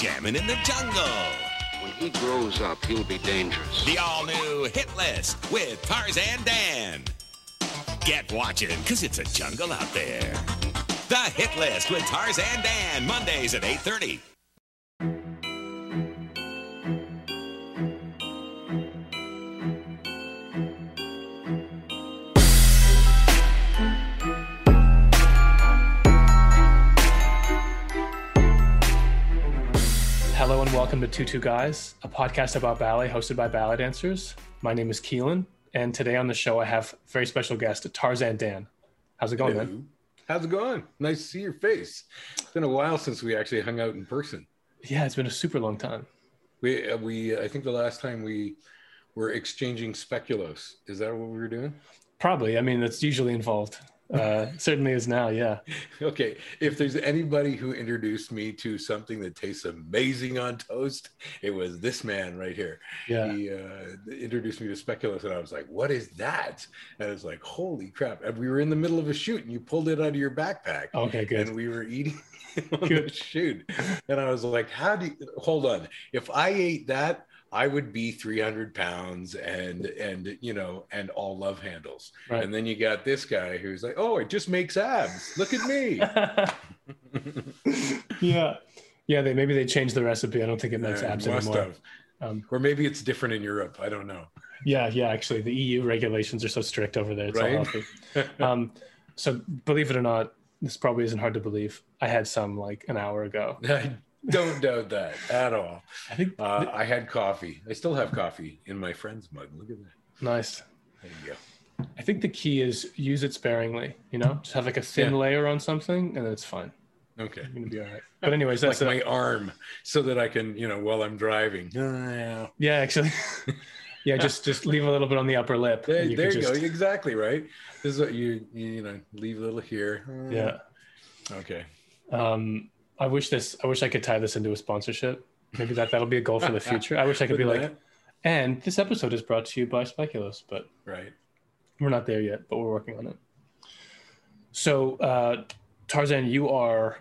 jamming in the jungle. When he grows up, he'll be dangerous. The all new hit list with Tarzan Dan. Get watching, because it's a jungle out there. The hit list with Tarzan Dan, Mondays at 8.30. and welcome to Two Two Guys, a podcast about ballet hosted by ballet dancers. My name is Keelan, and today on the show I have a very special guest, Tarzan Dan. How's it going, man? How's it going? Nice to see your face. It's been a while since we actually hung out in person. Yeah, it's been a super long time. We uh, we I think the last time we were exchanging speculoos. Is that what we were doing? Probably. I mean, that's usually involved. Uh, certainly is now. Yeah. Okay. If there's anybody who introduced me to something that tastes amazing on toast, it was this man right here. Yeah. He uh, introduced me to speculoos, and I was like, "What is that?" And I was like, "Holy crap!" And we were in the middle of a shoot, and you pulled it out of your backpack. Okay, good. and we were eating on the Good. shoot. And I was like, how do you hold on? If I ate that, I would be 300 pounds and and you know and all love handles. Right. And then you got this guy who's like, oh, it just makes abs. Look at me. yeah. Yeah. They maybe they changed the recipe. I don't think it makes Uh, abs anymore. Um, Or maybe it's different in Europe. I don't know. yeah. Yeah. Actually, the EU regulations are so strict over there. It's all Right. healthy. Um, so believe it or not, this probably isn't hard to believe. I had some like an hour ago. Don't doubt that at all. I think Uh, I had coffee. I still have coffee in my friend's mug. Look at that. nice. There you go. I think the key is use it sparingly. You know, just have like a thin Yeah. layer on something, and then it's fine. Okay. You're gonna be all right. But anyways, Like that's my arm, so that I can, you know, while I'm driving. yeah. yeah. Actually, yeah. Just just leave a little bit on the upper lip. There, and there you just- go. Exactly right. This is what you you, you know leave a little here. Yeah. Okay. Um, I wish this. I wish I could tie this into a sponsorship. Maybe that that'll be a goal for the future. I wish I could be like, and this episode is brought to you by Speculoos, but right. we're not there yet. But we're working on it. So, uh, Tarzan, you are.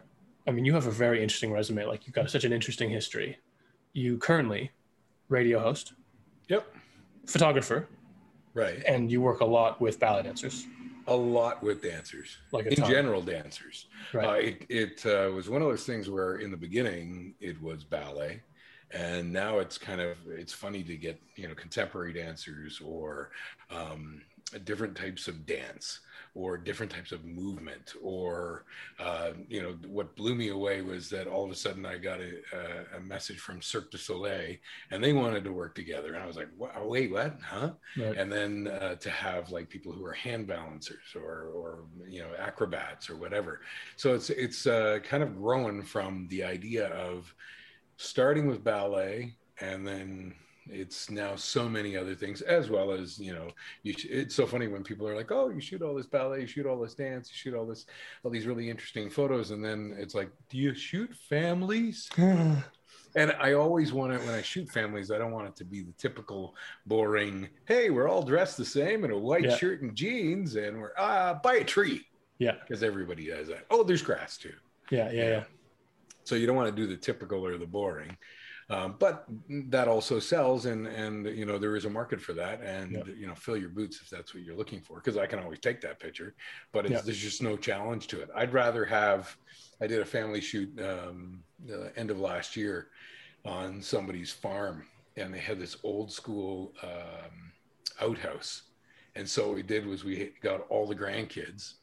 I mean, you have a very interesting resume. Like, you've got such an interesting history. You currently radio host, Yep. photographer, Right. and you work a lot with ballet dancers. A lot with dancers. Like in ton. general, dancers. Right. Uh, it it uh, was one of those things where in the beginning it was ballet, and now it's kind of it's funny to get you know contemporary dancers or um, different types of dance or different types of movement or uh, you know what blew me away was that all of a sudden I got a, a, a message from Cirque du Soleil and they wanted to work together. And I was like "Wha- wait what? Huh? Right. and then uh, to have like people who are hand balancers or or you know acrobats or whatever. So it's it's uh, kind of growing from the idea of starting with ballet and then it's now so many other things as well as you know you sh- it's so funny when people are like oh you shoot all this ballet you shoot all this dance you shoot all this all these really interesting photos and then it's like do you shoot families and I always want it when I shoot families. I don't want it to be the typical boring. Hey, we're all dressed the same in a white Yeah. shirt and jeans, and we're uh, by a tree yeah. because everybody does that. Oh, there's grass too. Yeah. Yeah. Yeah. So you don't want to do the typical or the boring. Um, but that also sells, and and you know there is a market for that, and Yeah. you know fill your boots if that's what you're looking for. Because I can always take that picture, but it's, Yeah. there's just no challenge to it. I'd rather have. I did a family shoot um, the end of last year on somebody's farm, and they had this old school um, outhouse. And so what we did was we got all the grandkids,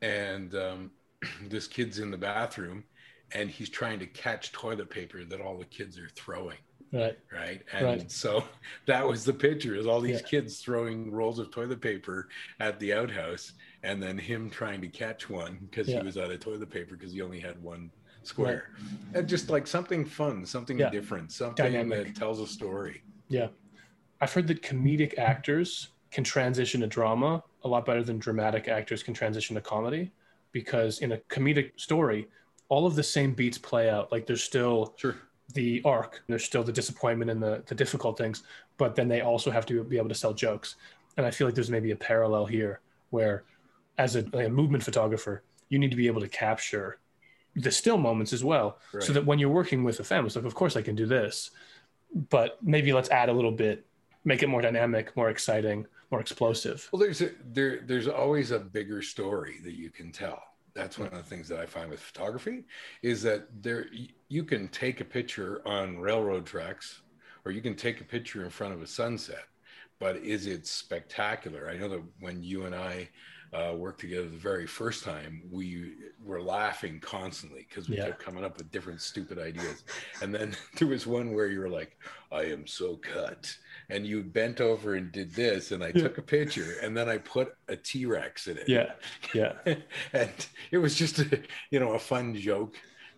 and um, this kid's in the bathroom, and he's trying to catch toilet paper that all the kids are throwing Right. right and Right. so that was the picture is all these Yeah. kids throwing rolls of toilet paper at the outhouse and then him trying to catch one because Yeah. he was out of toilet paper because he only had one square and just like something fun something Yeah. different something Dynamic. that tells a story Yeah. I've heard that comedic actors can transition to drama a lot better than dramatic actors can transition to comedy because in a comedic story, all of the same beats play out. Like there's still sure the arc, there's still the disappointment and the, the difficult things, but then they also have to be able to sell jokes. And I feel like there's maybe a parallel here where, as a, a movement photographer, you need to be able to capture the still moments as well. Right. So that when you're working with a family, it's like, of course I can do this, but maybe let's add a little bit, make it more dynamic, more exciting, more explosive. Well, there's a, there there's always a bigger story that you can tell. That's one of the things that I find with photography is that there you can take a picture on railroad tracks, or you can take a picture in front of a sunset, but is it spectacular? I know that when you and I uh, worked together the very first time, we were laughing constantly because we Yeah. kept coming up with different stupid ideas. And then there was one where you were like, "I am so cut," and you bent over and did this, and I Yeah. took a picture, and then I put a T Rex in it. Yeah. Yeah. and it was just a you know a fun joke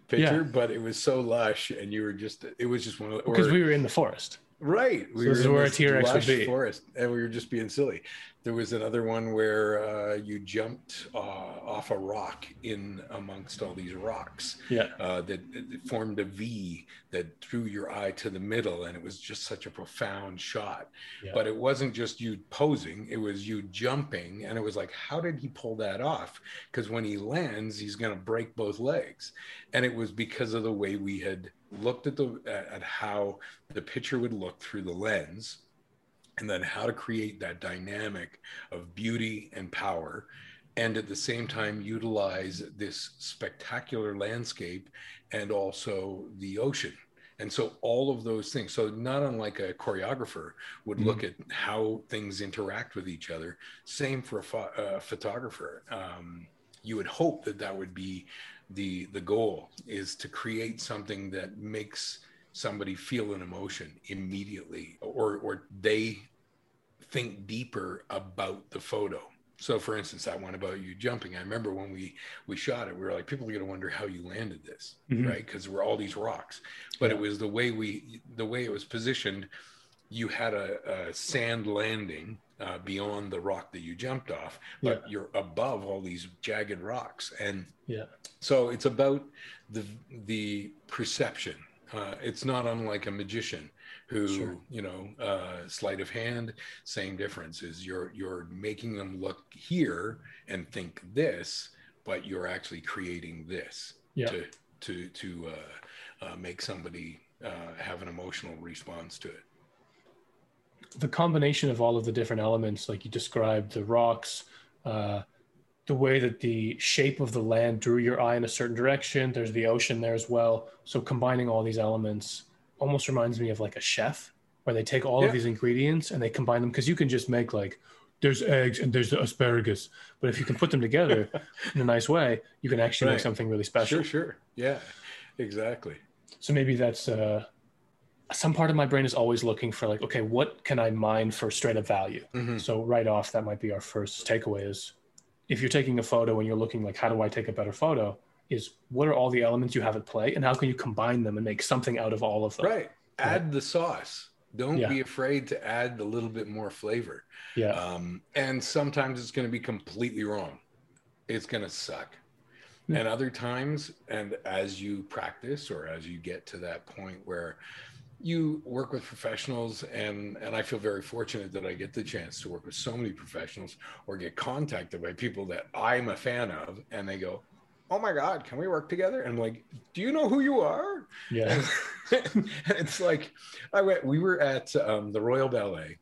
picture, but it was so lush, and you were just it was just one of Because we were in the forest. Right. So this is where a T-Rex would be. Forest, and we were just being silly. There was another one where uh, you jumped uh, off a rock in amongst all these rocks Yeah. uh, that that formed a V that drew your eye to the middle, and it was just such a profound shot. Yeah. But it wasn't just you posing; it was you jumping, and it was like, how did he pull that off? Because when he lands, he's going to break both legs, and it was because of the way we had looked at the at, how the picture would look through the lens and then how to create that dynamic of beauty and power and at the same time utilize this spectacular landscape and also the ocean. And so all of those things so not unlike a choreographer would look at how things interact with each other. Same for a pho- uh, photographer. Um, you would hope that that would be the the goal is to create something that makes somebody feel an emotion immediately or or they think deeper about the photo. So for instance that one about you jumping i remember when we we shot it we were like people are going to wonder how you landed this Mhm. right? Because there were all these rocks. But it was the way we the way it was positioned you had a, a sand landing uh, beyond the rock that you jumped off but you're above all these jagged rocks and Yeah. so it's about the the perception. Uh, it's not unlike a magician who, Sure. you know, uh, sleight of hand. Same difference is you're you're making them look here and think this, but you're actually creating this Yeah. to to to uh, uh, make somebody uh, have an emotional response to it. The combination of all of the different elements, like you described, the rocks, uh, the way that the shape of the land drew your eye in a certain direction. There's the ocean there as well. So combining all these elements almost reminds me of like a chef, where they take all Yeah. of these ingredients and they combine them because you can just make like there's eggs and there's the asparagus, but if you can put them together in a nice way, you can actually Right. make something really special. Sure, sure, yeah, exactly. So maybe that's uh, some part of my brain is always looking for like, okay, what can I mine for straight up value? Mhm. So right off, that might be our first takeaway is if you're taking a photo and you're looking like, how do I take a better photo? Is what are all the elements you have at play and how can you combine them and make something out of all of them? Right. Add the sauce. Don't Yeah. be afraid to add a little bit more flavor. Yeah. Um, and sometimes it's going to be completely wrong. It's going to suck. Yeah. And other times, and as you practice or as you get to that point where you work with professionals, and and I feel very fortunate that I get the chance to work with so many professionals or get contacted by people that I'm a fan of, and they go, "Oh my God, can we work together?" And I'm like, "Do you know who you are?" yeah. and it's like I went. We were at um, the Royal Ballet,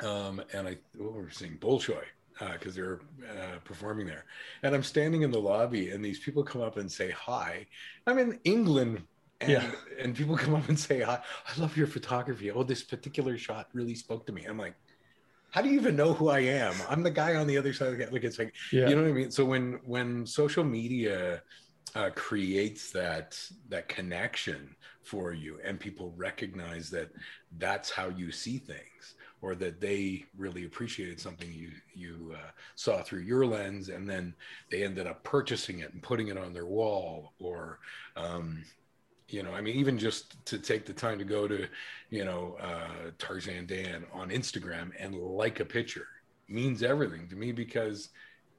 um, and I what were seeing Bolshoi because they were uh, performing there, and I'm standing in the lobby, and these people come up and say hi. I'm in England. And, Yeah. and people come up and say, hi, I love your photography. Oh, this particular shot really spoke to me. I'm like, how do you even know who I am? I'm the guy on the other side of the Like, it's like, Yeah. you know what I mean? So when when social media uh, creates that that connection for you, and people recognize that that's how you see things, or that they really appreciated something you you uh, saw through your lens, and then they ended up purchasing it and putting it on their wall, or um, you know, I mean, even just to take the time to go to, you know, uh, Tarzan Dan on Instagram and like a picture means everything to me because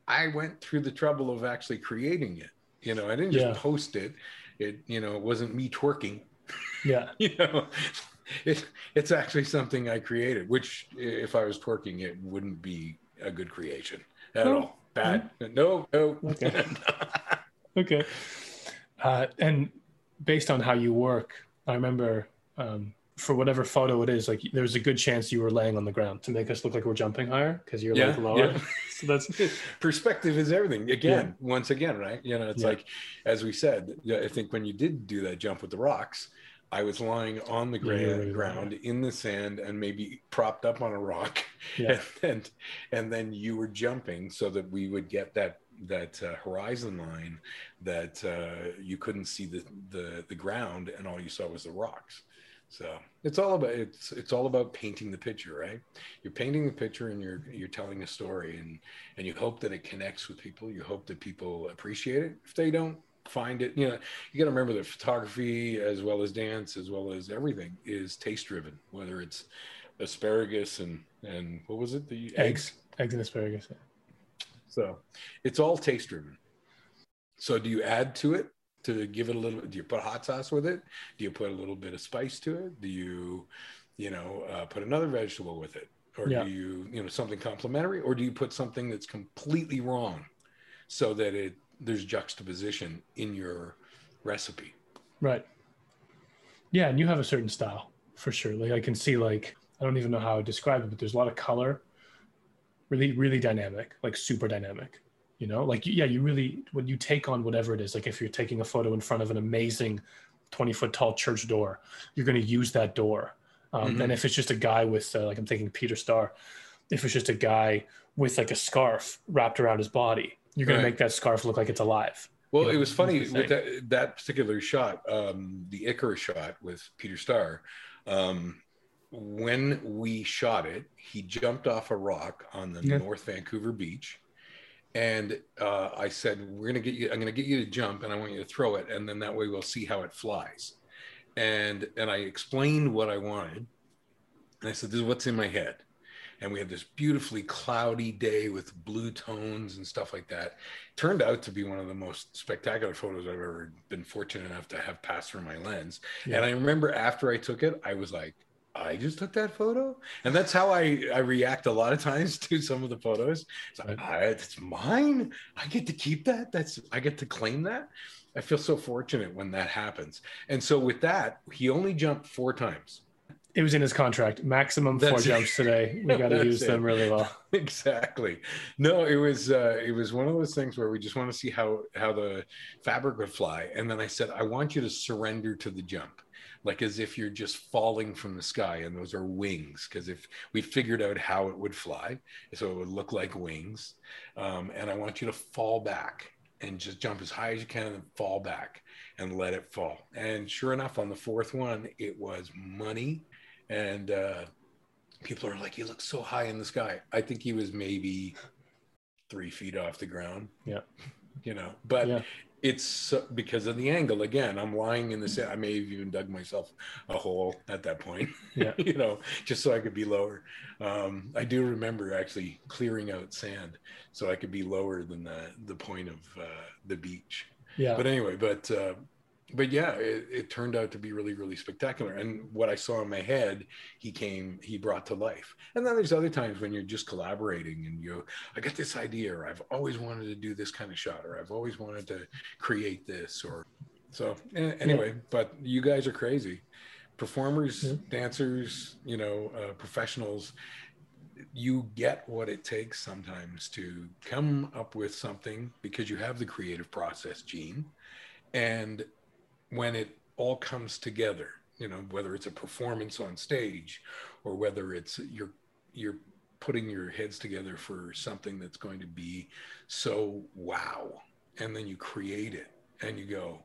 I went through the trouble of actually creating it. You know, I didn't just Yeah. post it. It, you know, it wasn't me twerking. Yeah. You know, it, it's actually something I created. Which, if I was twerking, it wouldn't be a good creation at No. all. Bad. No, no. Okay. Okay. Uh, and based on how you work, I remember um, for whatever photo it is, like there's a good chance you were laying on the ground to make us look like we're jumping higher because you're like lower. yeah. so that's perspective is everything again once again right you know it's Yeah. like as we said i think when you did do that jump with the rocks i was lying on the Yeah, gra- you're really ground in the sand and maybe propped up on a rock Yeah. and, and then you were jumping so that we would get that that uh, horizon line that uh, you couldn't see the, the the ground and all you saw was the rocks. So it's all about it's it's all about painting the picture right? You're painting the picture and you're you're telling a story and and you hope that it connects with people. You hope that people appreciate it. If they don't find it you know you got to remember that photography as well as dance as well as everything is taste driven whether it's asparagus and and what was it? The eggs. eggs? And asparagus. So it's all taste driven so do you add to it to give it a little do you put hot sauce with it do you put a little bit of spice to it do you you know uh, put another vegetable with it or Yeah. do you you know something complementary or do you put something that's completely wrong so that it there's juxtaposition in your recipe Right. Yeah, and you have a certain style for sure. Like I can see like I don't even know how to describe it, but there's a lot of color. Really, really dynamic, like super dynamic. You know, like yeah, you really when you take on whatever it is, like if you're taking a photo in front of an amazing 20 foot tall church door, you're going to use that door. Um, Mhm. And if it's just a guy with uh, like I'm thinking Peter Starr, if it's just a guy with like a scarf wrapped around his body, you're going Right. to make that scarf look like it's alive. Well, it was funny with that, that particular shot, um, the Icarus shot with Peter Starr. Um, when we shot it, he jumped off a rock on the Yeah. North Vancouver beach, and uh, I said, "We're gonna get you. I'm gonna get you to jump, and I want you to throw it, and then that way we'll see how it flies." And and I explained what I wanted, and I said, "This is what's in my head." And we had this beautifully cloudy day with blue tones and stuff like that turned out to be one of the most spectacular photos I've ever been fortunate enough to have pass through my lens. Yeah. And I remember after I took it, I was like, I just took that photo. And that's how I, I react a lot of times to some of the photos. It's like, Right. "Ah, it's mine. I get to keep that. That's I get to claim that. I feel so fortunate when that happens. And so with that, he only jumped four times. It was in his contract. Maximum four That's it. jumps today. We got to use it. them really well. exactly no it was uh it was one of those things where we just want to see how how the fabric would fly and then i said i want you to surrender to the jump like as if you're just falling from the sky and those are wings because if we figured out how it would fly so it would look like wings um, and i want you to fall back and just jump as high as you can and then fall back and let it fall and sure enough on the fourth one it was money and uh people are like, he looks so high in the sky. I think he was maybe three feet off the ground. Yeah. You know, but Yeah. It's because of the angle. Again, I'm lying in the sand. I may have even dug myself a hole at that point. Yeah. you know, just so I could be lower. Um, I do remember actually clearing out sand so I could be lower than the the point of uh, the beach Yeah. but anyway but uh but yeah it, it turned out to be really really spectacular. And what i saw in my head he came he brought to life. And then there's other times when you're just collaborating and you i got this idea or i've always wanted to do this kind of shot or i've always wanted to create this or so eh, anyway but you guys are crazy. Performers Yeah. dancers you know uh, professionals you get what it takes sometimes to come up with something because you have the creative process gene. And when it all comes together you know whether it's a performance on stage or whether it's you're you're putting your heads together for something that's going to be so wow. And then you create it and you go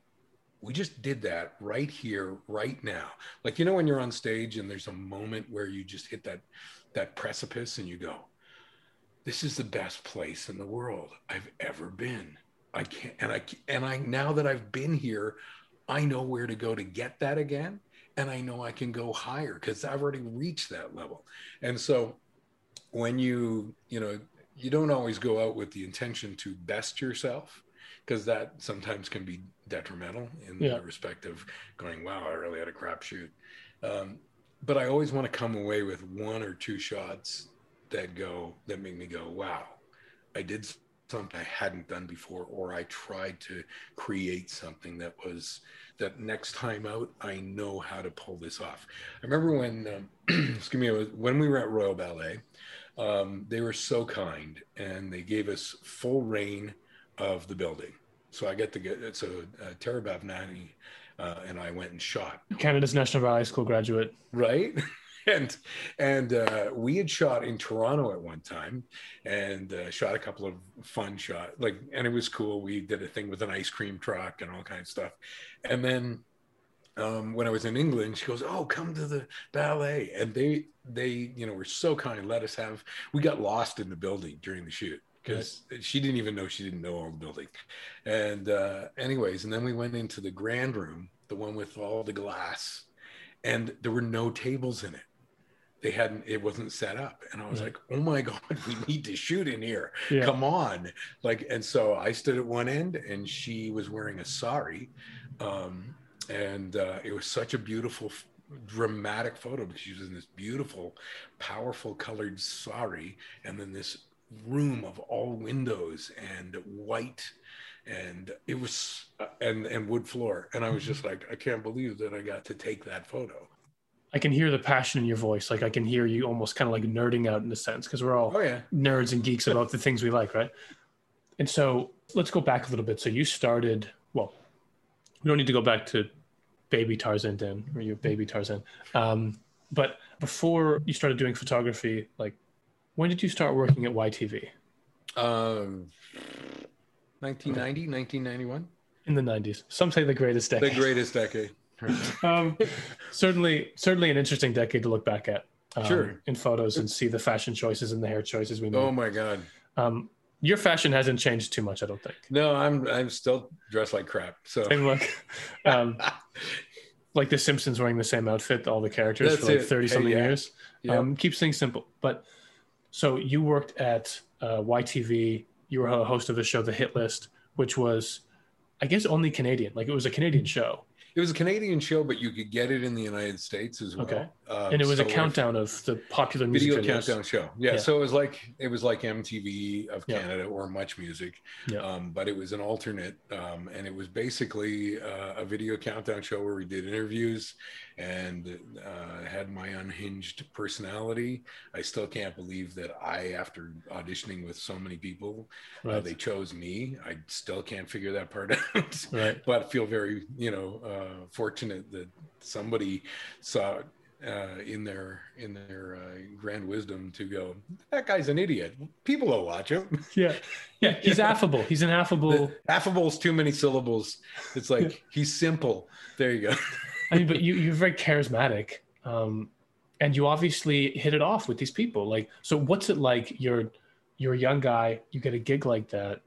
we just did that right here right now. Like you know when you're on stage and there's a moment where you just hit that that precipice and you go this is the best place in the world i've ever been. I can't and i and i now that i've been here i know where to go to get that again and i know i can go higher because i've already reached that level and so when you you know you don't always go out with the intention to best yourself because that sometimes can be detrimental in Yeah. the respect of going wow i really had a crap shoot um, but i always want to come away with one or two shots that go that make me go wow i did something I hadn't done before, or I tried to create something that was that next time out, I know how to pull this off. I remember when, um, excuse me, when we were at Royal Ballet, um, they were so kind and they gave us full rein of the building. So I get to get so uh, Tara Bhavnani uh, and I went and shot. Canada's National Ballet School graduate. Right. and and uh, we had shot in Toronto at one time, and uh, shot a couple of fun shots. Like, and it was cool. We did a thing with an ice cream truck and all kinds of stuff. And then um, when I was in England, she goes, "Oh, come to the ballet," and they they you know were so kind. Let us have. We got lost in the building during the shoot because she didn't even know she didn't know all the building. And uh, anyways, and then we went into the grand room, the one with all the glass, and there were no tables in it they hadn't it wasn't set up. And i was like oh my god we need to shoot in here. Yeah. come on. Like and so i stood at one end and she was wearing a sari. Um, and uh, it was such a beautiful dramatic photo because she was in this beautiful powerful colored sari and then this room of all windows and white. And it was uh, and and wood floor. And i was just like i can't believe that i got to take that photo I can hear the passion in your voice. Like I can hear you almost kind of like nerding out in a sense because we're all oh, yeah. nerds and geeks about the things we like, right? And so let's go back a little bit. So you started, well, we don't need to go back to baby Tarzan Dan or your baby Tarzan. Um, but before you started doing photography, like when did you start working at YTV? Um, 1990, 1991. In the 90s. Some say the greatest decade. The greatest decade. um, certainly, certainly an interesting decade to look back at. Um, sure. In photos and see the fashion choices and the hair choices we made. Oh my god. Um, your fashion hasn't changed too much, I don't think. No, I'm I'm still dressed like crap. So same look. Um, like the Simpsons wearing the same outfit, all the characters That's for like thirty something hey, yeah. years. Yep. Um, keeps things simple. But so you worked at uh, YTV. You were a host of the show The Hit List, which was, I guess, only Canadian. Like it was a Canadian show. It was a Canadian show, but you could get it in the United States as well. Okay. Um, and it was so a countdown of the popular music video videos. countdown show. Yeah, yeah, So it was like it was like MTV of Canada yeah. or Much Music. Yeah. Um, but it was an alternate, um, and it was basically uh, a video countdown show where we did interviews and uh, had my unhinged personality. I still can't believe that I, after auditioning with so many people, uh, right. uh, they chose me. I still can't figure that part out. right. But feel very, you know, uh, fortunate that somebody saw uh, in their in their uh, grand wisdom to go that guy's an idiot people will watch him yeah yeah he's affable he's an affable the, affable is too many syllables it's like yeah. he's simple there you go I mean, but you you're very charismatic, um, and you obviously hit it off with these people. Like, so what's it like? You're you're a young guy. You get a gig like that.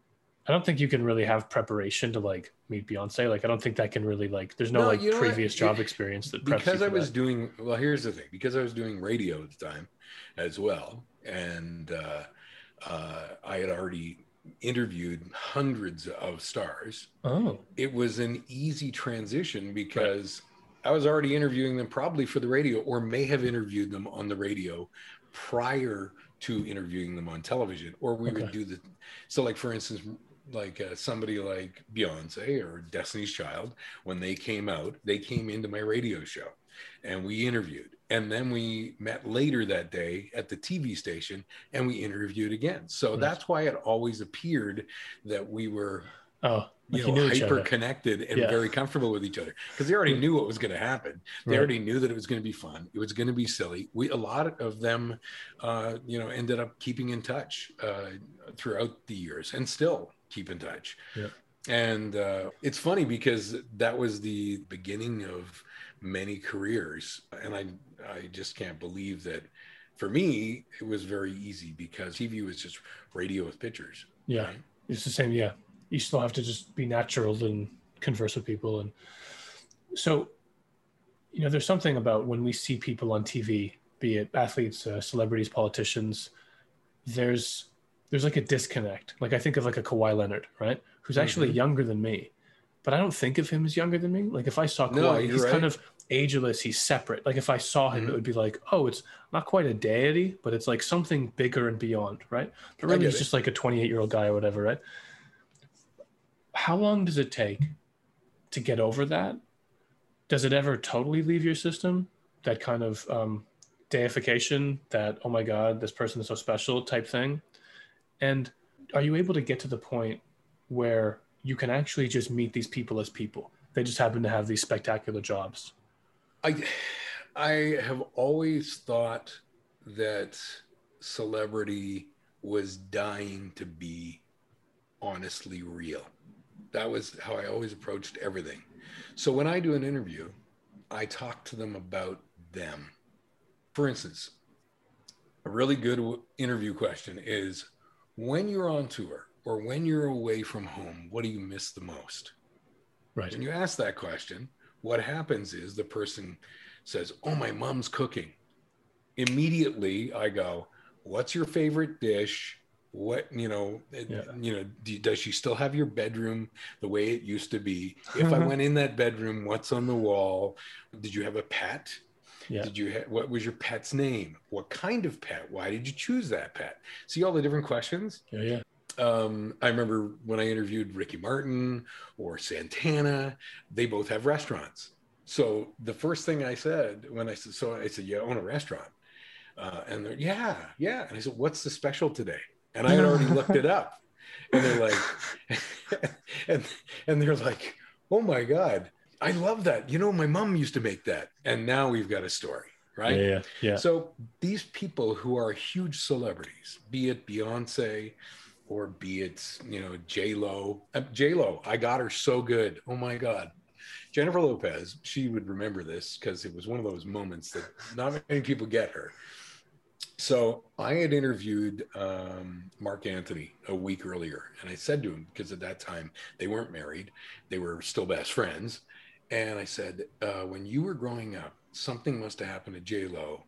I don't think you can really have preparation to like meet Beyonce. Like, I don't think that can really like. There's no, no like previous job experience that because I was that. doing. Well, here's the thing. Because I was doing radio at the time, as well, and uh, uh, I had already interviewed hundreds of stars. Oh, it was an easy transition because I was already interviewing them probably for the radio or may have interviewed them on the radio prior to interviewing them on television or we okay. would do the so like for instance like uh, somebody like Beyonce or Destiny's Child when they came out they came into my radio show and we interviewed and then we met later that day at the TV station and we interviewed again so that's why it always appeared that we were oh you know, hyper connected and yeah. very comfortable with each other because they already knew what was going to happen. They right. already knew that it was going to be fun. It was going to be silly. We a lot of them, uh, you know, ended up keeping in touch uh, throughout the years and still keep in touch. Yeah. And uh, it's funny because that was the beginning of many careers, and I I just can't believe that. For me, it was very easy because TV was just radio with pictures. Yeah, right? it's the same. Yeah, you still have to just be natural and converse with people and so you know there's something about when we see people on tv be it athletes uh, celebrities politicians there's there's like a disconnect like i think of like a Kawhi Leonard right who's actually mm-hmm. younger than me but I don't think of him as younger than me. Like if I saw Kawhi, No, he's kind of ageless. He's separate. Like if I saw him, Mhm. it would be like, oh, it's not quite a deity, but it's like something bigger and beyond, right? But really, he's it. just like a 28 year old guy or whatever, right? How long does it take to get over that? Does it ever totally leave your system? That kind of um, deification, that oh my god, this person is so special type thing, and are you able to get to the point where you can actually just meet these people as people? They just happen to have these spectacular jobs. I I have always thought that celebrity was dying to be honestly real. That was how I always approached everything. So when I do an interview, I talk to them about them. For instance, a really good interview question is when you're on tour or when you're away from home, what do you miss the most? Right. When you ask that question, what happens is the person says, Oh, my mom's cooking. Immediately I go, What's your favorite dish? What, you know, Yeah. you know, do, does she still have your bedroom the way it used to be? If I went in that bedroom, what's on the wall? Did you have a pet? Yeah. Did you ha- what was your pet's name? What kind of pet? Why did you choose that pet? See all the different questions? Yeah. Yeah. um, I remember when I interviewed Ricky Martin or Santana, they both have restaurants. So the first thing I said when I said, so I said, you own a restaurant. Uh, and they're, yeah, yeah. And I said, what's the special today? And I had already looked it up. And they're like, and, and they're like, oh my God, I love that. You know, my mom used to make that. And now we've got a story, right? Yeah. Yeah. yeah. So these people who are huge celebrities, be it Beyonce or be it you know J Lo, uh, J Lo, I got her so good. Oh my God, Jennifer Lopez. She would remember this because it was one of those moments that not many people get her. So I had interviewed um, Marc Anthony a week earlier, and I said to him because at that time they weren't married, they were still best friends, and I said, uh, when you were growing up, something must have happened to J Lo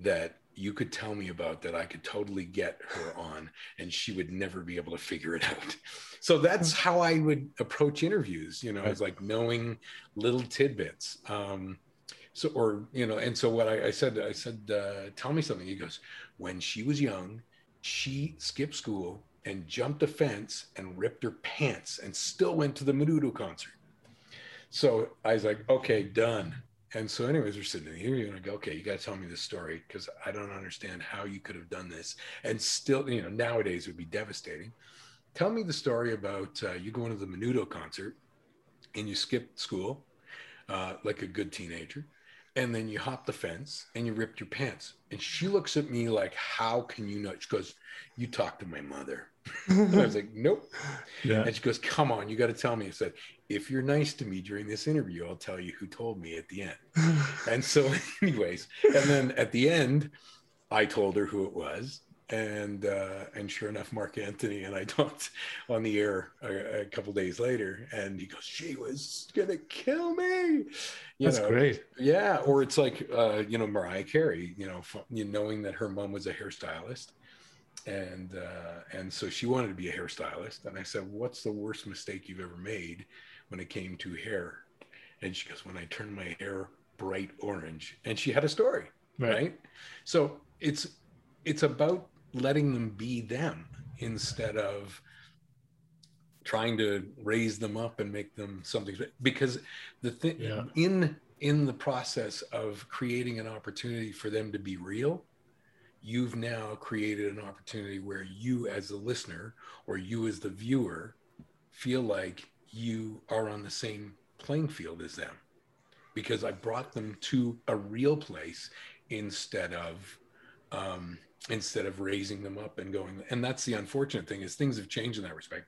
that you could tell me about that I could totally get her on, and she would never be able to figure it out. So that's how I would approach interviews. You know, it's like knowing little tidbits. Um, so, or you know, and so what I, I said, I said, uh, tell me something. He goes, when she was young, she skipped school and jumped a fence and ripped her pants and still went to the Menudo concert. So I was like, okay, done. And so, anyways, we're sitting in the here, and I go, okay, you got to tell me this story because I don't understand how you could have done this. And still, you know, nowadays it would be devastating. Tell me the story about uh, you going to the Menudo concert and you skipped school uh, like a good teenager. And then you hopped the fence and you ripped your pants. And she looks at me like, how can you know? She goes, you talked to my mother. and I was like, nope. Yeah. And she goes, Come on, you got to tell me. I said, If you're nice to me during this interview, I'll tell you who told me at the end. and so, anyways, and then at the end, I told her who it was. And uh, and sure enough, Marc Anthony and I talked on the air a, a couple days later, and he goes, "She was gonna kill me." You That's know, great. yeah, or it's like uh, you know Mariah Carey, you know, f- you knowing that her mom was a hairstylist, and uh, and so she wanted to be a hairstylist, and I said, "What's the worst mistake you've ever made when it came to hair?" And she goes, "When I turned my hair bright orange," and she had a story, Right. right? So it's it's about letting them be them instead of trying to raise them up and make them something because the thing Yeah. in in the process of creating an opportunity for them to be real you've now created an opportunity where you as the listener or you as the viewer feel like you are on the same playing field as them. Because i brought them to a real place instead of um, instead of raising them up and going and that's the unfortunate thing is things have changed in that respect.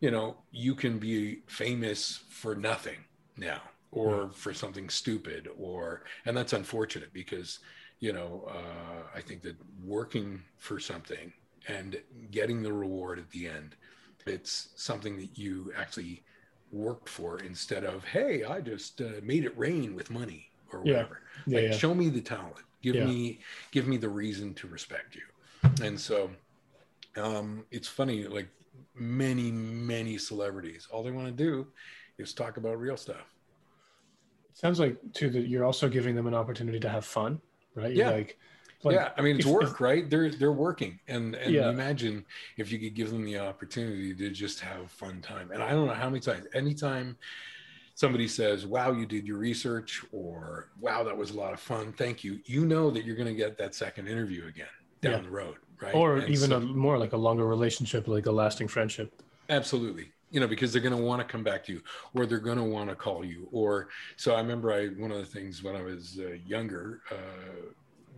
You know you can be famous for nothing now or for something stupid or and that's unfortunate because you know uh, i think that working for something and getting the reward at the end it's something that you actually worked for instead of hey i just uh, made it rain with money or Yeah. whatever Yeah. like yeah. show me the talent give Yeah. me give me the reason to respect you and so um it's funny like many many celebrities all they want to do is talk about real stuff. It sounds like too that you're also giving them an opportunity to have fun, right? You're Yeah. Like, like, yeah, I mean it's if- work, if- right? They're they're working, and and Yeah. imagine if you could give them the opportunity to just have fun time. And I don't know how many times, anytime somebody says, "Wow, you did your research," or "Wow, that was a lot of fun, thank you," you know that you're going to get that second interview again down Yeah. the road, right? or And even so- a more like a longer relationship, like a lasting friendship. Absolutely. You know, because they're going to want to come back to you or they're going to want to call you. Or so I remember I, one of the things when I was uh, younger uh,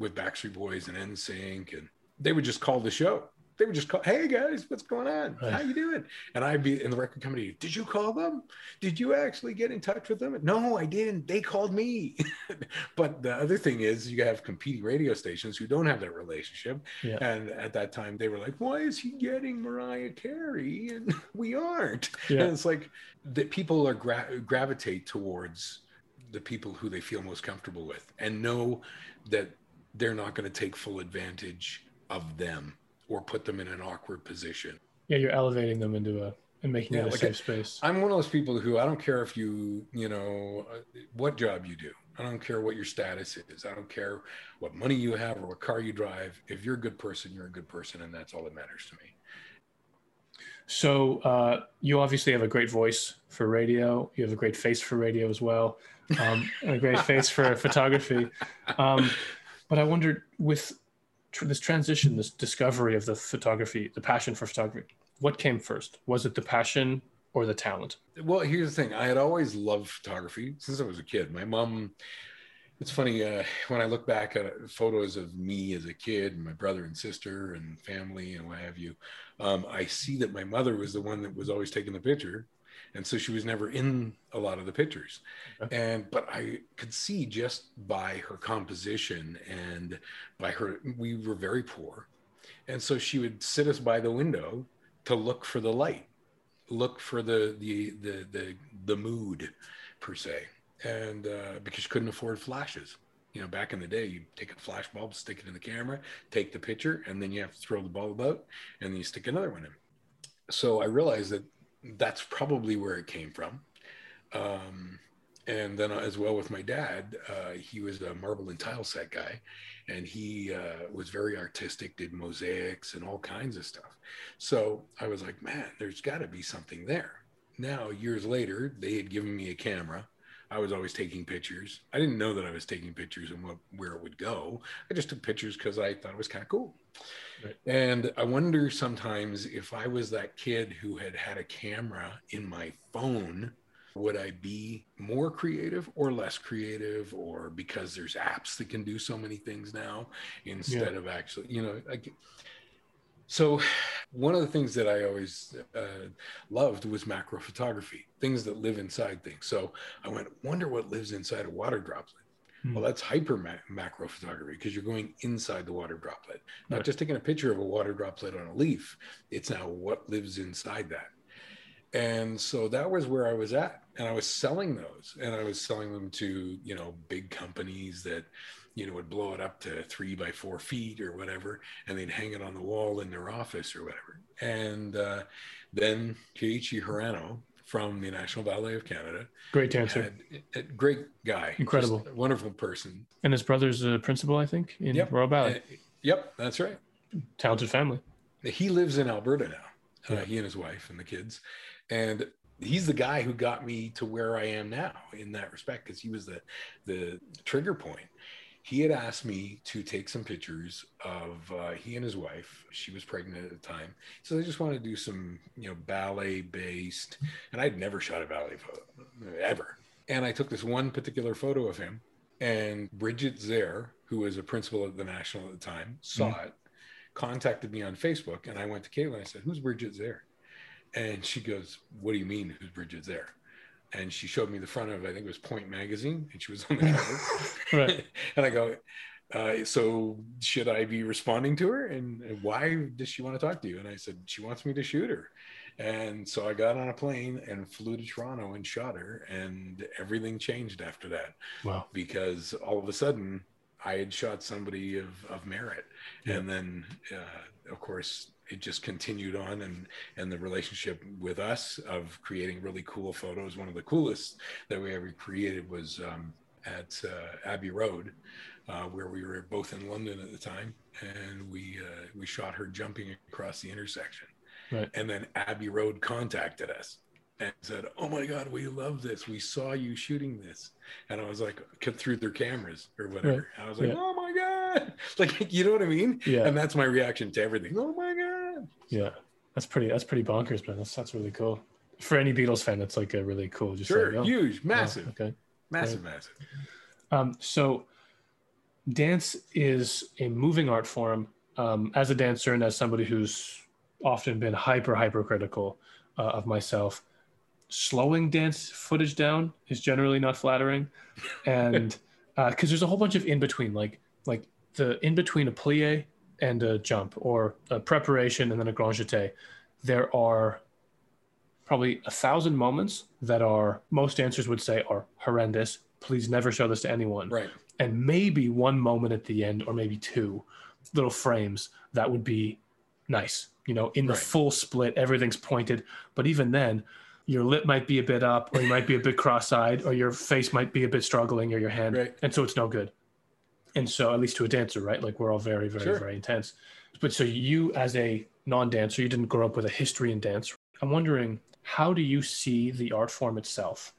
with Backstreet Boys and NSYNC, and they would just call the show. They would just call, hey guys, what's going on? Right. How you doing? And I'd be in the record company. Did you call them? Did you actually get in touch with them? No, I didn't. They called me. but the other thing is, you have competing radio stations who don't have that relationship. Yeah. And at that time, they were like, "Why is he getting Mariah Carey and we aren't?" Yeah. And it's like that people are gra- gravitate towards the people who they feel most comfortable with, and know that they're not going to take full advantage of them or put them in an awkward position. Yeah, you're elevating them into a and making Yeah, it a like safe space. I'm one of those people who I don't care if you, you know, what job you do. I don't care what your status is. I don't care what money you have or what car you drive. If you're a good person, you're a good person, and that's all that matters to me. So uh, you obviously have a great voice for radio. You have a great face for radio as well, um, and a great face for photography. Um, but I wondered, with tr- this transition, this discovery of the photography, the passion for photography, what came first? Was it the passion or the talent? Well, here's the thing. I had always loved photography since I was a kid. My mom, it's funny, uh, when I look back at photos of me as a kid, and my brother and sister and family and what have you, um, I see that my mother was the one that was always taking the picture. And so she was never in a lot of the pictures. Okay. And, but I could see just by her composition and by her, we were very poor. And so she would sit us by the window to look for the light look for the the the the, the mood per se and uh, because you couldn't afford flashes you know back in the day you take a flash bulb stick it in the camera take the picture and then you have to throw the bulb out and then you stick another one in so i realized that that's probably where it came from. Um, and then as well with my dad uh, he was a marble and tile set guy and he uh, was very artistic did mosaics and all kinds of stuff. So i was like man there's got to be something there. Now years later they had given me a camera i was always taking pictures i didn't know that i was taking pictures and what, where it would go i just took pictures because i thought it was kind of cool Right. and i wonder sometimes if i was that kid who had had a camera in my phone would I be more creative or less creative, or because there's apps that can do so many things now instead of actually, you know, like. So, one of the things that I always uh, loved was macro photography, things that live inside things. So I went, wonder what lives inside a water droplet. Hmm. Well, that's hyper ma- macro photography because you're going inside the water droplet, not Right. just taking a picture of a water droplet on a leaf. It's now what lives inside that and so that was where i was at and i was selling those and i was selling them to you know big companies that you know would blow it up to three by four feet or whatever and they'd hang it on the wall in their office or whatever and uh, then Keiichi Hirano from the National Ballet of Canada Great dancer. had great guy Incredible. wonderful person And his brother's a principal, I think, in Yep. Royal Ballet. Uh, yep that's right Talented family. he lives in Alberta now. Uh, he and his wife and the kids, and he's the guy who got me to where I am now in that respect because he was the the trigger point. He had asked me to take some pictures of uh, he and his wife. She was pregnant at the time, so I just wanted to do some you know ballet based, and I'd never shot a ballet photo ever. And I took this one particular photo of him, and Bridgett Zehr, who was a principal at the National at the time, saw it contacted me on Facebook and I went to Caitlin. I said, Who's Bridgett Zehr? And she goes, What do you mean, who's Bridgett Zehr? And she showed me the front of, I think it was Pointe Magazine, and she was on the cover. Right. and I go, uh, So should I be responding to her? And, and why does she want to talk to you? And I said, She wants me to shoot her. And so I got on a plane and flew to Toronto and shot her. And everything changed after that Wow. because all of a sudden I had shot somebody of, of merit. And then, uh, of course, it just continued on and and the relationship with us of creating really cool photos one of the coolest that we ever created was um, at uh, abbey road uh, where we were both in london at the time and we uh, we shot her jumping across the intersection. Right. and then abbey road contacted us and said oh my god we love this. We saw you shooting this. And i was like cut through their cameras or whatever. I was like Yeah. oh my god. Like you know what i mean? Yeah. and that's my reaction to everything. Oh my god Yeah, that's pretty. That's pretty bonkers, man. That's that's really cool. For any Beatles fan, that's like a really cool. Just Sure, like, oh, huge, massive, okay. massive, massive. Um, so, dance is a moving art form. Um, as a dancer and as somebody who's often been hyper hypercritical uh, of myself, slowing dance footage down is generally not flattering, and because there's a whole bunch of in between, like like the in between a plie and a jump, or a preparation and then a grand jeté. There are probably a thousand moments that are most dancers would say are horrendous. Please never show this to anyone Right. and maybe one moment at the end or maybe two little frames that would be nice you know in the Right. full split everything's pointed but even then your lip might be a bit up or you might be a bit cross-eyed or your face might be a bit struggling or your hand Right. and so it's no good and so at least to a dancer right? Like we're all very very Sure. very intense. But so you as a non-dancer you didn't grow up with a history in dance. I'm wondering how do you see the art form itself?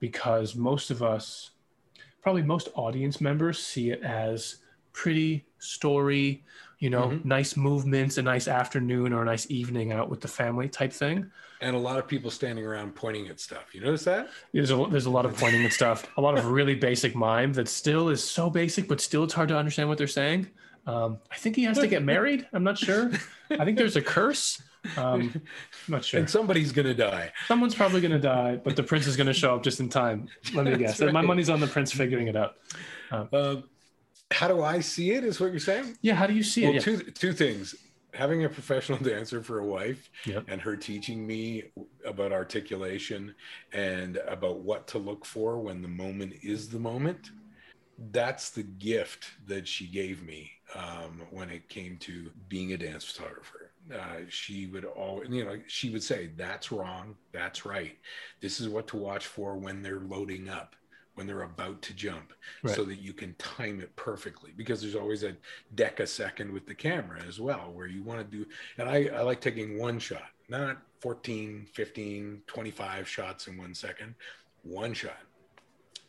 Because most of us probably most audience members see it as pretty story, you know, Mhm. nice movements, a nice afternoon or a nice evening out with the family type thing. And a lot of people standing around pointing at stuff. You notice that? There's a, there's a lot of pointing at stuff, a lot of really basic mime that still is so basic, but still it's hard to understand what they're saying. Um, I think he has to get married. I'm not sure. I think there's a curse. Um, I'm not sure. And somebody's gonna die. Someone's probably going to die, but the prince is going to show up just in time. Let me guess. That's My money's on the prince figuring it out. Um, how do I see it? Is what you're saying? Yeah. How do you see Well, it? Yeah. two two things. Having a professional dancer for a wife Yep. and her teaching me about articulation and about what to look for when the moment is the moment. That's the gift that she gave me um, when it came to being a dance photographer. Uh, she would always, you know, she would say, "That's wrong. That's right. This is what to watch for when they're loading up." When they're about to jump Right. so that you can time it perfectly because there's always a decasecond with the camera as well where you want to do and I, I like taking one shot not 14 15 25 shots in one second one shot.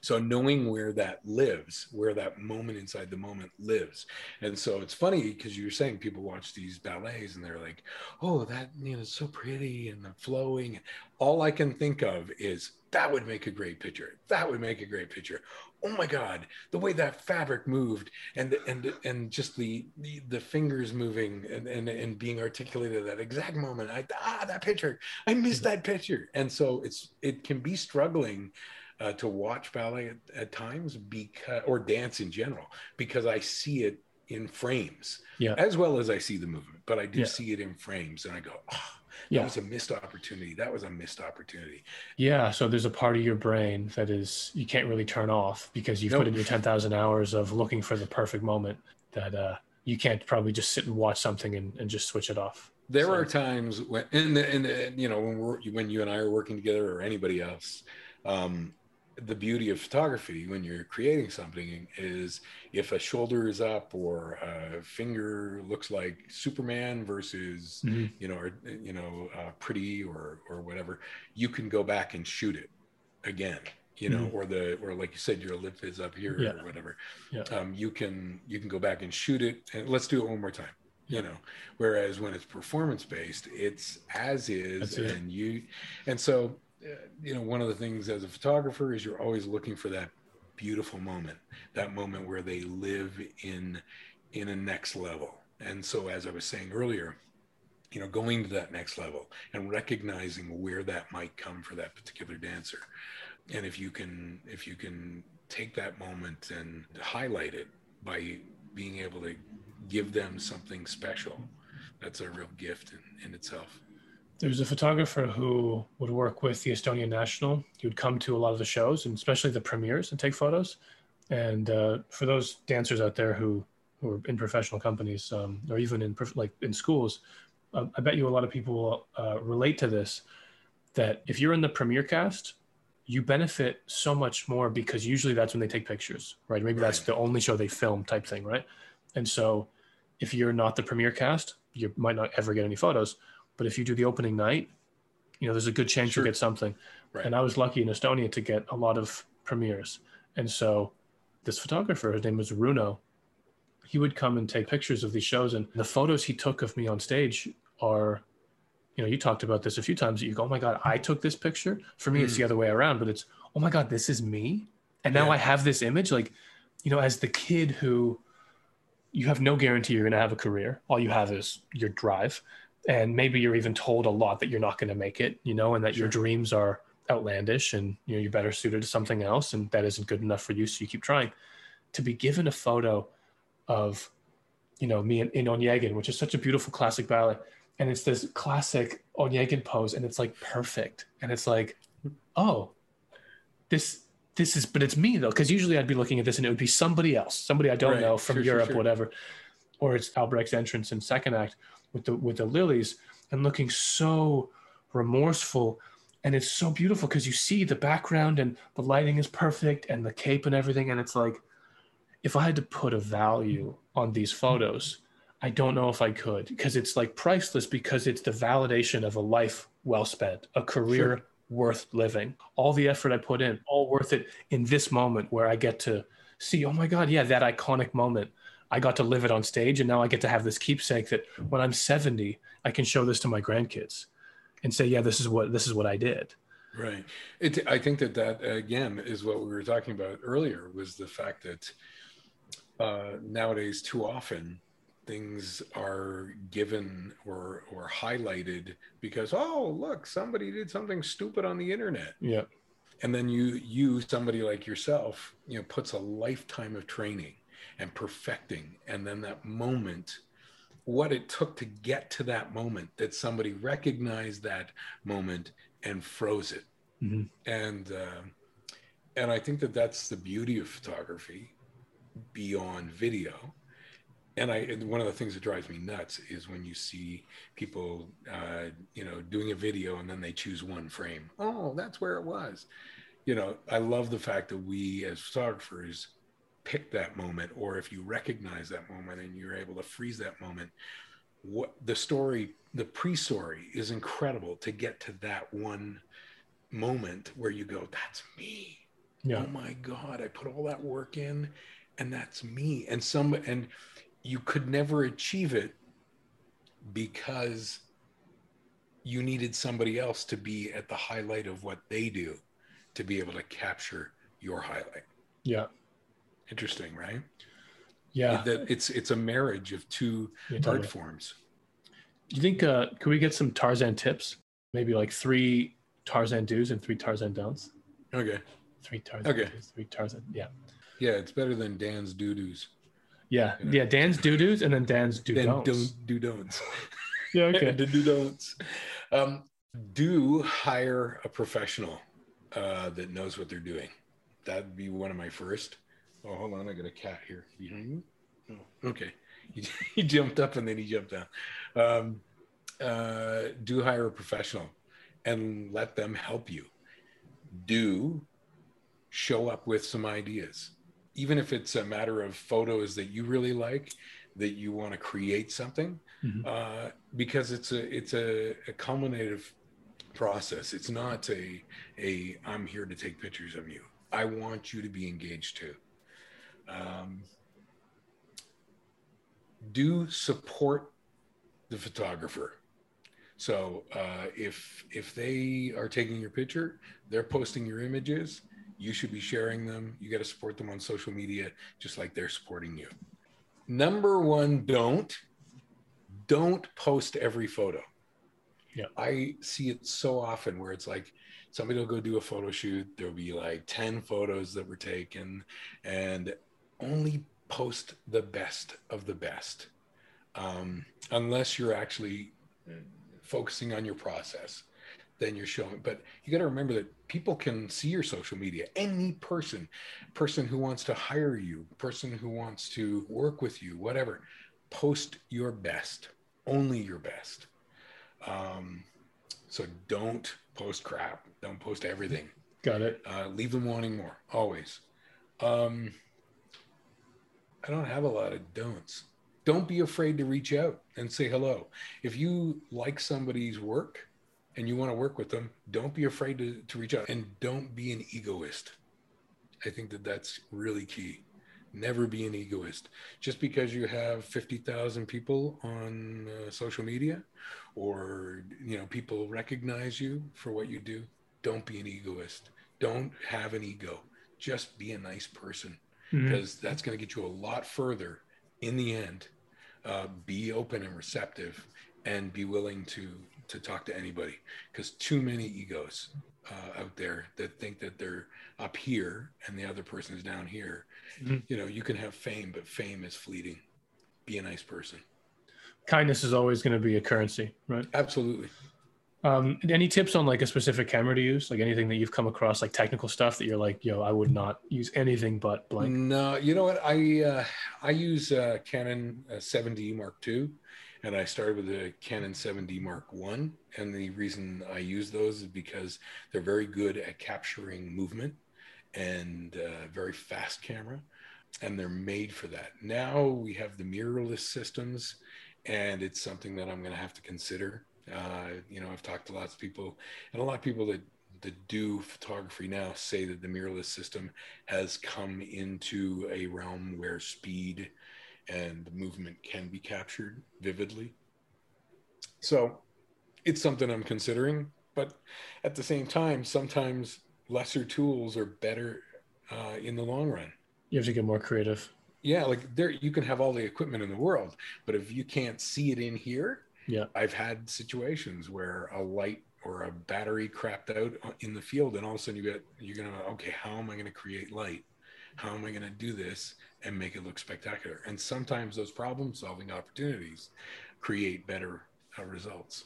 So knowing where that lives where that moment inside the moment lives. And so it's funny because you were saying people watch these ballets and they're like oh that you know it's so pretty and the flowing. All i can think of is that would make a great picture. That would make a great picture. Oh my god the way that fabric moved and and and just the the, the fingers moving and, and and being articulated at that exact moment. I ah that picture. I missed that picture. And so it's it can be struggling uh, to watch ballet at, at times because or dance in general because i see it in frames Yeah. as well as i see the movement but i do Yeah. see it in frames and i go oh, that Yeah. was a missed opportunity that was a missed opportunity Yeah, so there's a part of your brain that is you can't really turn off because you've Nope. put in your ten thousand hours of looking for the perfect moment that uh, you can't probably just sit and watch something and, and just switch it off. There So- are times when, and, and, and you know, when we're when you and I are working together, or anybody else, um, the beauty of photography when you're creating something is if a shoulder is up or a finger looks like Superman versus Mhm. you know, or you know, uh, pretty or or whatever, you can go back and shoot it again. You know, or the or like you said, your lip is up here Yeah. or whatever. Yeah. Um, you can you can go back and shoot it, and let's do it one more time you know whereas when it's performance based it's as is That's it. and you and so you know one of the things as a photographer is you're always looking for that beautiful moment that moment where they live in in a next level. And so as i was saying earlier you know going to that next level and recognizing where that might come for that particular dancer. And if you can if you can take that moment and highlight it by being able to give them something special that's a real gift in, in itself There's a photographer who would work with the Estonian National. He would come to a lot of the shows and especially the premieres and take photos. And uh, for those dancers out there who who are in professional companies um, or even in like in schools, uh, I bet you a lot of people uh, relate to this. That if you're in the premiere cast, you benefit so much more because usually that's when they take pictures, right? Maybe that's the only show they film type thing, right? And so if you're not the premiere cast, you might not ever get any photos. But if you do the opening night, you know, there's a good chance Sure. you'll get something. Right. And I was lucky in Estonia to get a lot of premieres. And so this photographer, his name was Runo, he would come and take pictures of these shows. And the photos he took of me on stage are, you know, you talked about this a few times. You go, oh my God, I took this picture. For me, it's Mm. the other way around, but it's, oh my God, this is me. And now Yeah. I have this image. Like, you know, as the kid who you have no guarantee you're going to have a career, all you have is your drive. And maybe you're even told a lot that you're not going to make it, you know, and that your dreams are outlandish and, you know, you're better suited to something else and that isn't good enough for you. So you keep trying. To be given a photo of, you know, me in, in Onegin, which is such a beautiful classic ballet. And it's this classic Onegin pose and it's like perfect. And it's like, oh, this this is but it's me though because usually i'd be looking at this and it would be somebody else somebody i don't Right. know from Sure, sure, europe sure. whatever or it's albrecht's entrance in second act with the with the lilies and looking so remorseful. And it's so beautiful because you see the background and the lighting is perfect and the cape and everything. And it's like if i had to put a value on these photos i don't know if i could because it's like priceless because it's the validation of a life well spent a career Sure. worth living. All the effort i put in all worth it in this moment where i get to see oh my god yeah that iconic moment i got to live it on stage and now i get to have this keepsake that when i'm 70 i can show this to my grandkids and say yeah this is what this is what i did. Right. It, I think that that again is what we were talking about earlier was the fact that uh, nowadays too often things are given or or highlighted because oh look somebody did something stupid on the internet. Yeah. And then you you somebody like yourself you know puts a lifetime of training and perfecting and then that moment what it took to get to that moment that somebody recognized that moment and froze it Mhm. and uh, and i think that that's the beauty of photography beyond video and I and one of the things that drives me nuts is when you see people, uh, you know, doing a video and then they choose one frame. Oh, that's where it was. You know, I love the fact that we as photographers pick that moment, or if you recognize that moment and you're able to freeze that moment, what the story, the pre-story is incredible to get to that one moment where you go, "That's me." yeah. Oh my god i put all that work in and that's me. And some and you could never achieve it because you needed somebody else to be at the highlight of what they do to be able to capture your highlight. Yeah interesting right yeah that it's it's a marriage of two Yeah, art forms Do you think uh could we get some Tarzan tips? Maybe like three Tarzan do's and three Tarzan don'ts. okay Three Tarzan Okay. do's, three Tarzan. Yeah. yeah it's better than dan's doo-doos Yeah. Yeah. Yeah. Dan's do do's and then Dan's do then don'ts. don't do don'ts Yeah, okay. the do don'ts. Um, do hire a professional uh, that knows what they're doing. That'd be one of my first. Oh, hold on, I got a cat here behind me. Oh, okay, he, he jumped up and then he jumped down. Um, uh, do hire a professional and let them help you. Do show up with some ideas, even if it's a matter of photos that you really like, that you want to create something Mhm. uh, because it's a it's a, a culminative process. It's not a a I'm here to take pictures of you. I want you to be engaged too. Um, do support the photographer. So uh, if if they are taking your picture, they're posting your images. You should be sharing them. You got to support them on social media, just like they're supporting you. Number one, don't don't post every photo. Yeah. I see it so often where it's like somebody will go do a photo shoot. There'll be like 10 photos that were taken and only post the best of the best. Um, unless you're actually focusing on your process. then you're showing. But you got to remember that people can see your social media. Any person, person who wants to hire you, person who wants to work with you, whatever, post your best, only your best. Um, so don't post crap. Don't post everything. Got it. Uh, leave them wanting more, always. Um, I don't have a lot of don'ts. Don't be afraid to reach out and say hello. If you like somebody's work and you want to work with them, don't be afraid to, to reach out and don't be an egoist. I think that that's really key. Never be an egoist. Just because you have 50,000 people on uh, social media or you know people recognize you for what you do, don't be an egoist. Don't have an ego. Just be a nice person Mhm. because that's going to get you a lot further in the end. Uh, be open and receptive and be willing to to talk to anybody because too many egos uh, out there that think that they're up here and the other person is down here. Mhm. You know, you can have fame, but fame is fleeting. Be a nice person. Kindness is always going to be a currency, right? Absolutely. Um, any tips on like a specific camera to use? Like anything that you've come across, like technical stuff that you're like, yo, I would not use anything but blank. No, you know what? I uh, I use uh, Canon uh, 7D Mark II, and I started with the Canon 7D Mark One. And the reason I use those is because they're very good at capturing movement and uh, very fast camera, and they're made for that. Now we have the mirrorless systems, and it's something that I'm going to have to consider. Uh, you know, I've talked to lots of people, and a lot of people that that do photography now say that the mirrorless system has come into a realm where speed and movement can be captured vividly. So it's something I'm considering, but at the same time, sometimes lesser tools are better uh, in the long run. You have to get more creative. Yeah, like there, you can have all the equipment in the world, but if you can't see it in here, Yeah. I've had situations where a light or a battery crapped out in the field, and all of a sudden you get you're gonna okay, how am I gonna create light? How am I gonna do this and make it look spectacular? And sometimes those problem solving opportunities create better uh, results.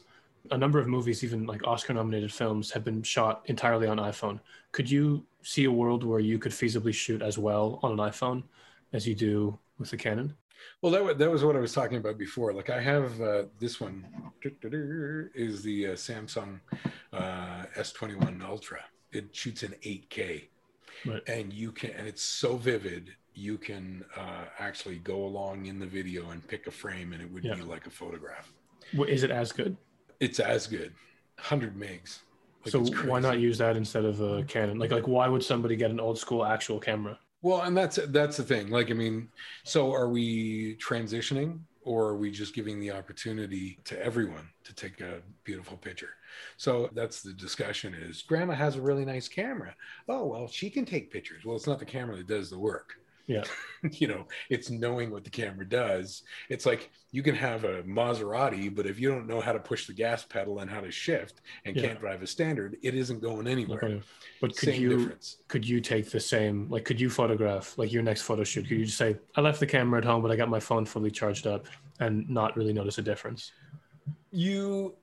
A number of movies, even like Oscar nominated films, have been shot entirely on iPhone. Could you see a world where you could feasibly shoot as well on an iPhone as you do with the Canon? Well, that, wa- that was what I was talking about before. Like I have uh, this one is the uh, Samsung uh, S21 Ultra. It shoots in 8K, Right. and you can, and it's so vivid. You can uh, actually go along in the video and pick a frame, and it would Yeah. be like a photograph. Is it as good? It's as good, 100 megs. Like, so why not use that instead of a Canon? Like, like why would somebody get an old school actual camera? Well, and that's that's the thing. Like, I mean, so are we transitioning, or are we just giving the opportunity to everyone to take a beautiful picture? So that's the discussion. Is Grandma has a really nice camera? Oh well, she can take pictures. Well, it's not the camera that does the work. Yeah. you know, it's knowing what the camera does. It's like you can have a Maserati, but if you don't know how to push the gas pedal and how to shift and Yeah. can't drive a standard, it isn't going anywhere. Okay. But could Same you difference. could you take the same like could you photograph like your next photo shoot? Could you just say I left the camera at home, but I got my phone fully charged up, and not really notice a difference? You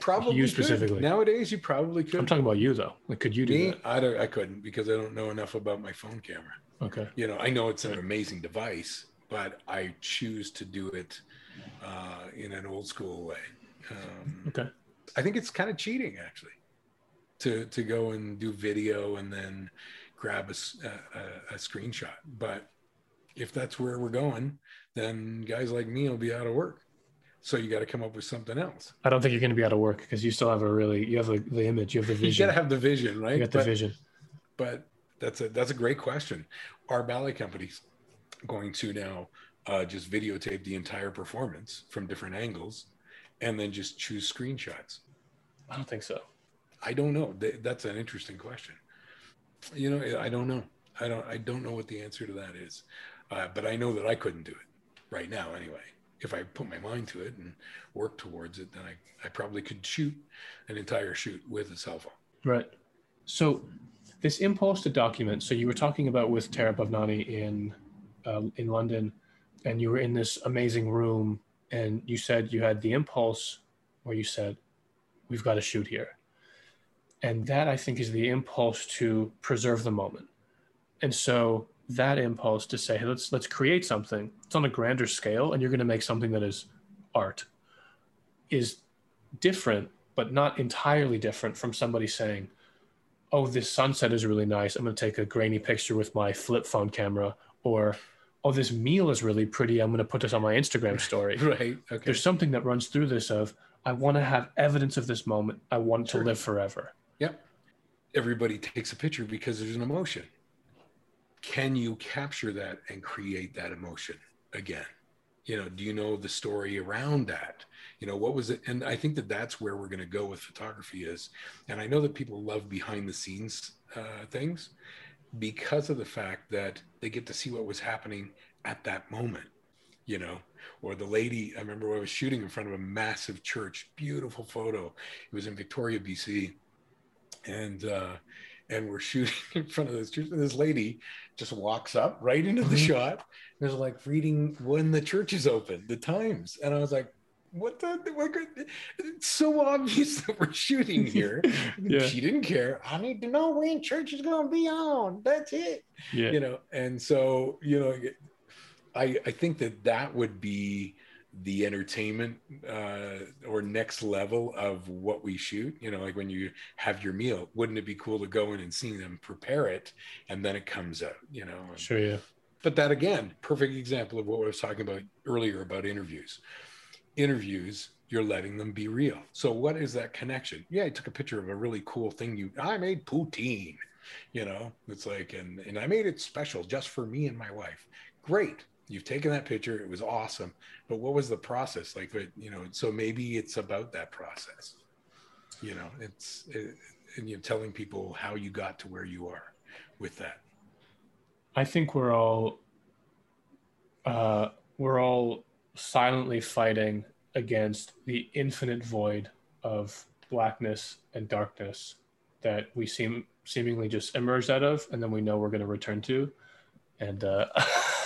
probably You could. specifically. nowadays you probably could. I'm talking about you though. Like, could you do Me, that? I don't. I couldn't because I don't know enough about my phone camera. Okay. You know, I know it's an amazing device, but I choose to do it uh, in an old school way. Um, Okay. I think it's kind of cheating actually to to go and do video and then grab a a screenshot. But if that's where we're going, then guys like me will be out of work. So you got to come up with something else. I don't think you're going to be out of work because you still have a really you have the, the image, you have the vision. You got to have the vision, right? you got the But- vision. but that's a that's a great question. Are ballet companies going to now uh, just videotape the entire performance from different angles, and then just choose screenshots? I don't think so. I don't know. That's an interesting question. You know, I don't know. I don't. I don't know what the answer to that is, uh, but I know that I couldn't do it right now. Anyway, if I put my mind to it and work towards it, then I I probably could shoot an entire shoot with a cell phone. Right. So this impulse to document. So you were talking about with Tara Bhavnani in uh, in London, and you were in this amazing room, and you said you had the impulse where you said, "We've got to shoot here." And that I think is the impulse to preserve the moment. And so that impulse to say, hey, let's let's create something. It's on a grander scale, and you're going to make something that is art, is different, but not entirely different from somebody saying, "Oh, this sunset is really nice. I'm going to take a grainy picture with my flip phone camera," or "Oh, this meal is really pretty. I'm going to put this on my Instagram story." Right. Okay. There's something that runs through this of I want to have evidence of this moment. I want Sure. to live forever. Yep. Everybody takes a picture because there's an emotion. Can you capture that and create that emotion again? You know, do you know the story around that? You know, what was it? And I think that that's where we're going to go with photography is. And I know that people love behind the scenes uh, things because of the fact that they get to see what was happening at that moment you know or the lady i remember i was shooting in front of a massive church beautiful photo it was in victoria bc and uh and we're shooting in front of this church and this lady just walks up right into the Mhm. shot and was like reading when the church is open the times and i was like what the what, it's so obvious that we're shooting here Yeah. she didn't care i need to know when church is going to be on that's it Yeah. you know and so you know i i think that that would be the entertainment uh or next level of what we shoot you know like when you have your meal wouldn't it be cool to go in and see them prepare it and then it comes out you know And- Sure. Yeah. but that again perfect example of what i was talking about earlier about interviews. Interviews you're letting them be real. So what is that connection? Yeah i took a picture of a really cool thing you i made poutine you know? It's like and and i made it special just for me and my wife. Great you've taken that picture it was awesome. But what was the process? Like you know so maybe it's about that process you know it's it, and you're telling people how you got to where you are with that. I think we're all uh, we're all silently fighting against the infinite void of blackness and darkness that we seem seemingly just emerged out of, and then we know we're going to return to. And uh,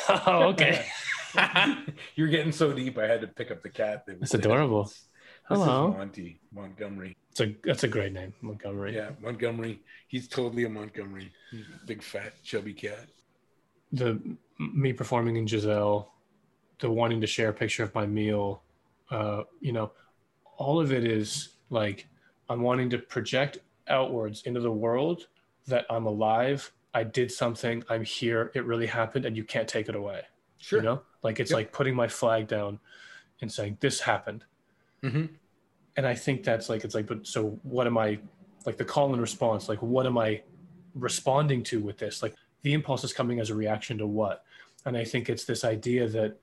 oh, okay, You're getting so deep. I had to pick up the cat. That was That's adorable. This Hello. is Monty Montgomery. it's a that's a great name, Montgomery. Yeah, Montgomery. He's totally a Montgomery. He's a big, fat, chubby cat. the me performing in Giselle, the wanting to share a picture of my meal, uh, you know, all of it is like I'm wanting to project outwards into the world that I'm alive. I did something. I'm here. It really happened, and you can't take it away. Sure. You know, like it's Yep. like putting my flag down and saying this happened. hmm And I think that's like it's like, but so what am I? Like the call and response. Like what am I responding to with this? Like the impulse is coming as a reaction to what? And I think it's this idea that,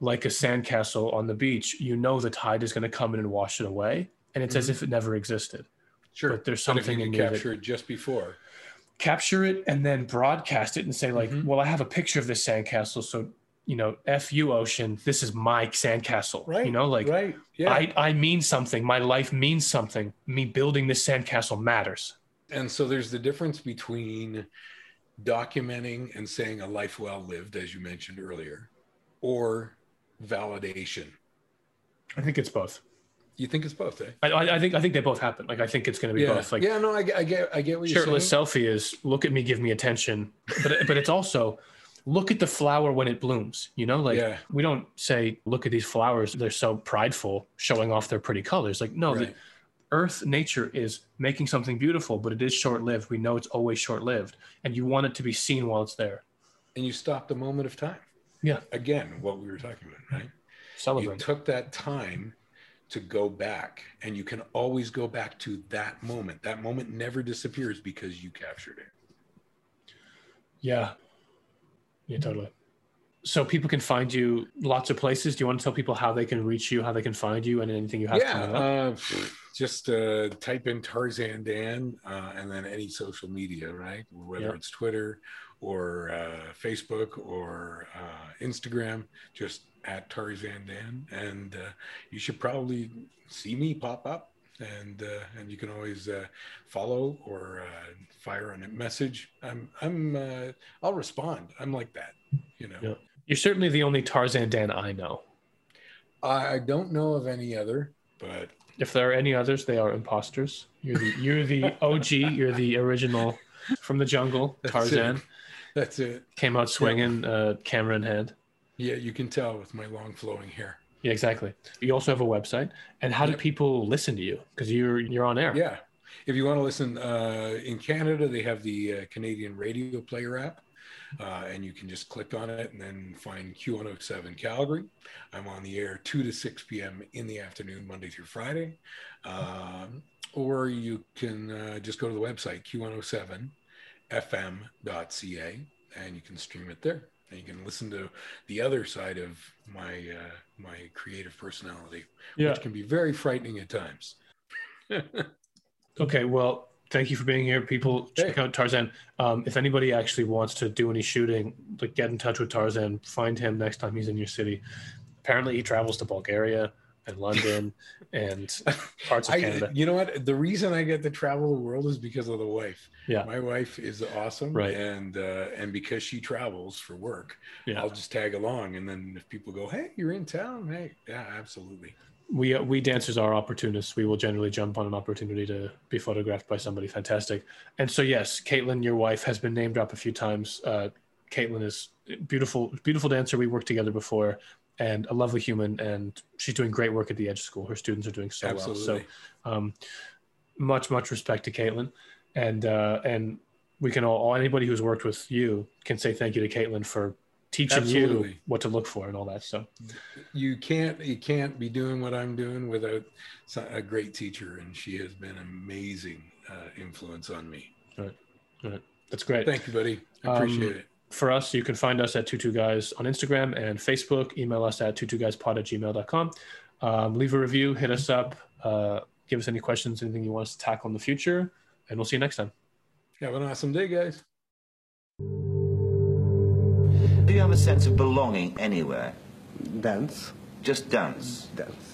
like a sandcastle on the beach, you know the tide is going to come in and wash it away, and it's as if it never existed. Sure. But there's But something you in can me that- just before. Capture it and then broadcast it and say like, Mhm. well, I have a picture of this sandcastle, so you know, f you ocean, this is my sandcastle. Right. You know, like right. Yeah. I I mean something. My life means something. Me building this sandcastle matters. and so there's the difference between documenting and saying a life well lived, as you mentioned earlier, or validation. I think it's both. You think it's both, eh? I, I think I think they both happen. Like I think it's going to be yeah. both. Like yeah. No, I, get- I get. I get what you're shirtless saying. selfie is look at me, give me attention. But but it's also look at the flower when it blooms. You know, like Yeah. we don't say look at these flowers. They're so prideful, showing off their pretty colors. Like no, the Earth nature is making something beautiful, but it is short lived. We know it's always short lived, and you want it to be seen while it's there. and you stop the moment of time. Yeah. Again, what we were talking about, right? You took that time to go back, and you can always go back to that moment. That moment never disappears because you captured it. Yeah. Yeah, totally. So people can find you lots of places. Do you want to tell people how they can reach you, how they can find you, and anything you have yeah, uh, just uh, type in Tarzan Dan uh, and then any social media, right? Whether Yep. it's Twitter or uh, Facebook or uh, Instagram, just at Tarzan Dan, and uh, you should probably see me pop up. And uh, and you can always uh, follow or uh, fire on a message. I'm I'm uh, I'll respond. I'm like that, you know. Yeah. You're certainly the only Tarzan Dan I know. I don't know of any other, but If there are any others, they are imposters. You're the you're the OG. You're the original from the jungle. That's Tarzan it. That's it. came out swinging, uh, camera in hand. Yeah, you can tell with my long flowing hair. Yeah, exactly. You also have a website. And how do Yep. people listen to you? Because you're you're on air. Yeah. If you want to listen uh, in Canada, they have the uh, Canadian Radio Player app, uh, and you can just click on it and then find Q107 Calgary. I'm on the air 2 to 6 p.m. in the afternoon, Monday through Friday. Um, or you can uh, just go to the website, q107fm.ca, and you can stream it there. And you can listen to the other side of my uh, my creative personality, Yeah. which can be very frightening at times. Okay. Well, thank you for being here. People, check Hey. out Tarzan. Um, if anybody actually wants to do any shooting, like get in touch with Tarzan. Find him next time he's in your city. Apparently, he travels to Bulgaria and London and parts of I, Canada. you know what? The reason I get to travel the world is because of the wife. Yeah. My wife is awesome, Right. And uh, and because she travels for work, Yeah. I'll just tag along. And then if people go, "Hey, you're in town," hey, yeah, absolutely. we uh, we dancers are opportunists. We will generally jump on an opportunity to be photographed by somebody fantastic. And so, yes, Caitlin, your wife, has been name dropped a few times. Uh, Caitlin is beautiful, beautiful dancer. We worked together before, and a lovely human. And she's doing great work at the Edge School. Her students are doing so Absolutely. well. So, um, much, much respect to Caitlin, and uh, and we can all anybody who's worked with you can say thank you to Caitlin for teaching you what to look for and all that. So, You can't you can't be doing what I'm doing without a great teacher, and she has been amazing uh, influence on me. Right. Right. That's great. Thank you, buddy. I Um, appreciate it. For us, you can find us at Tutu Guys on Instagram and Facebook. Email us at tutuguyspod at gmail.com. Um, leave a review, hit us up, uh, give us any questions, anything you want us to tackle in the future, and we'll see you next time. Have an awesome day, guys. Do you have a sense of belonging anywhere? Dance, Just dance. dance.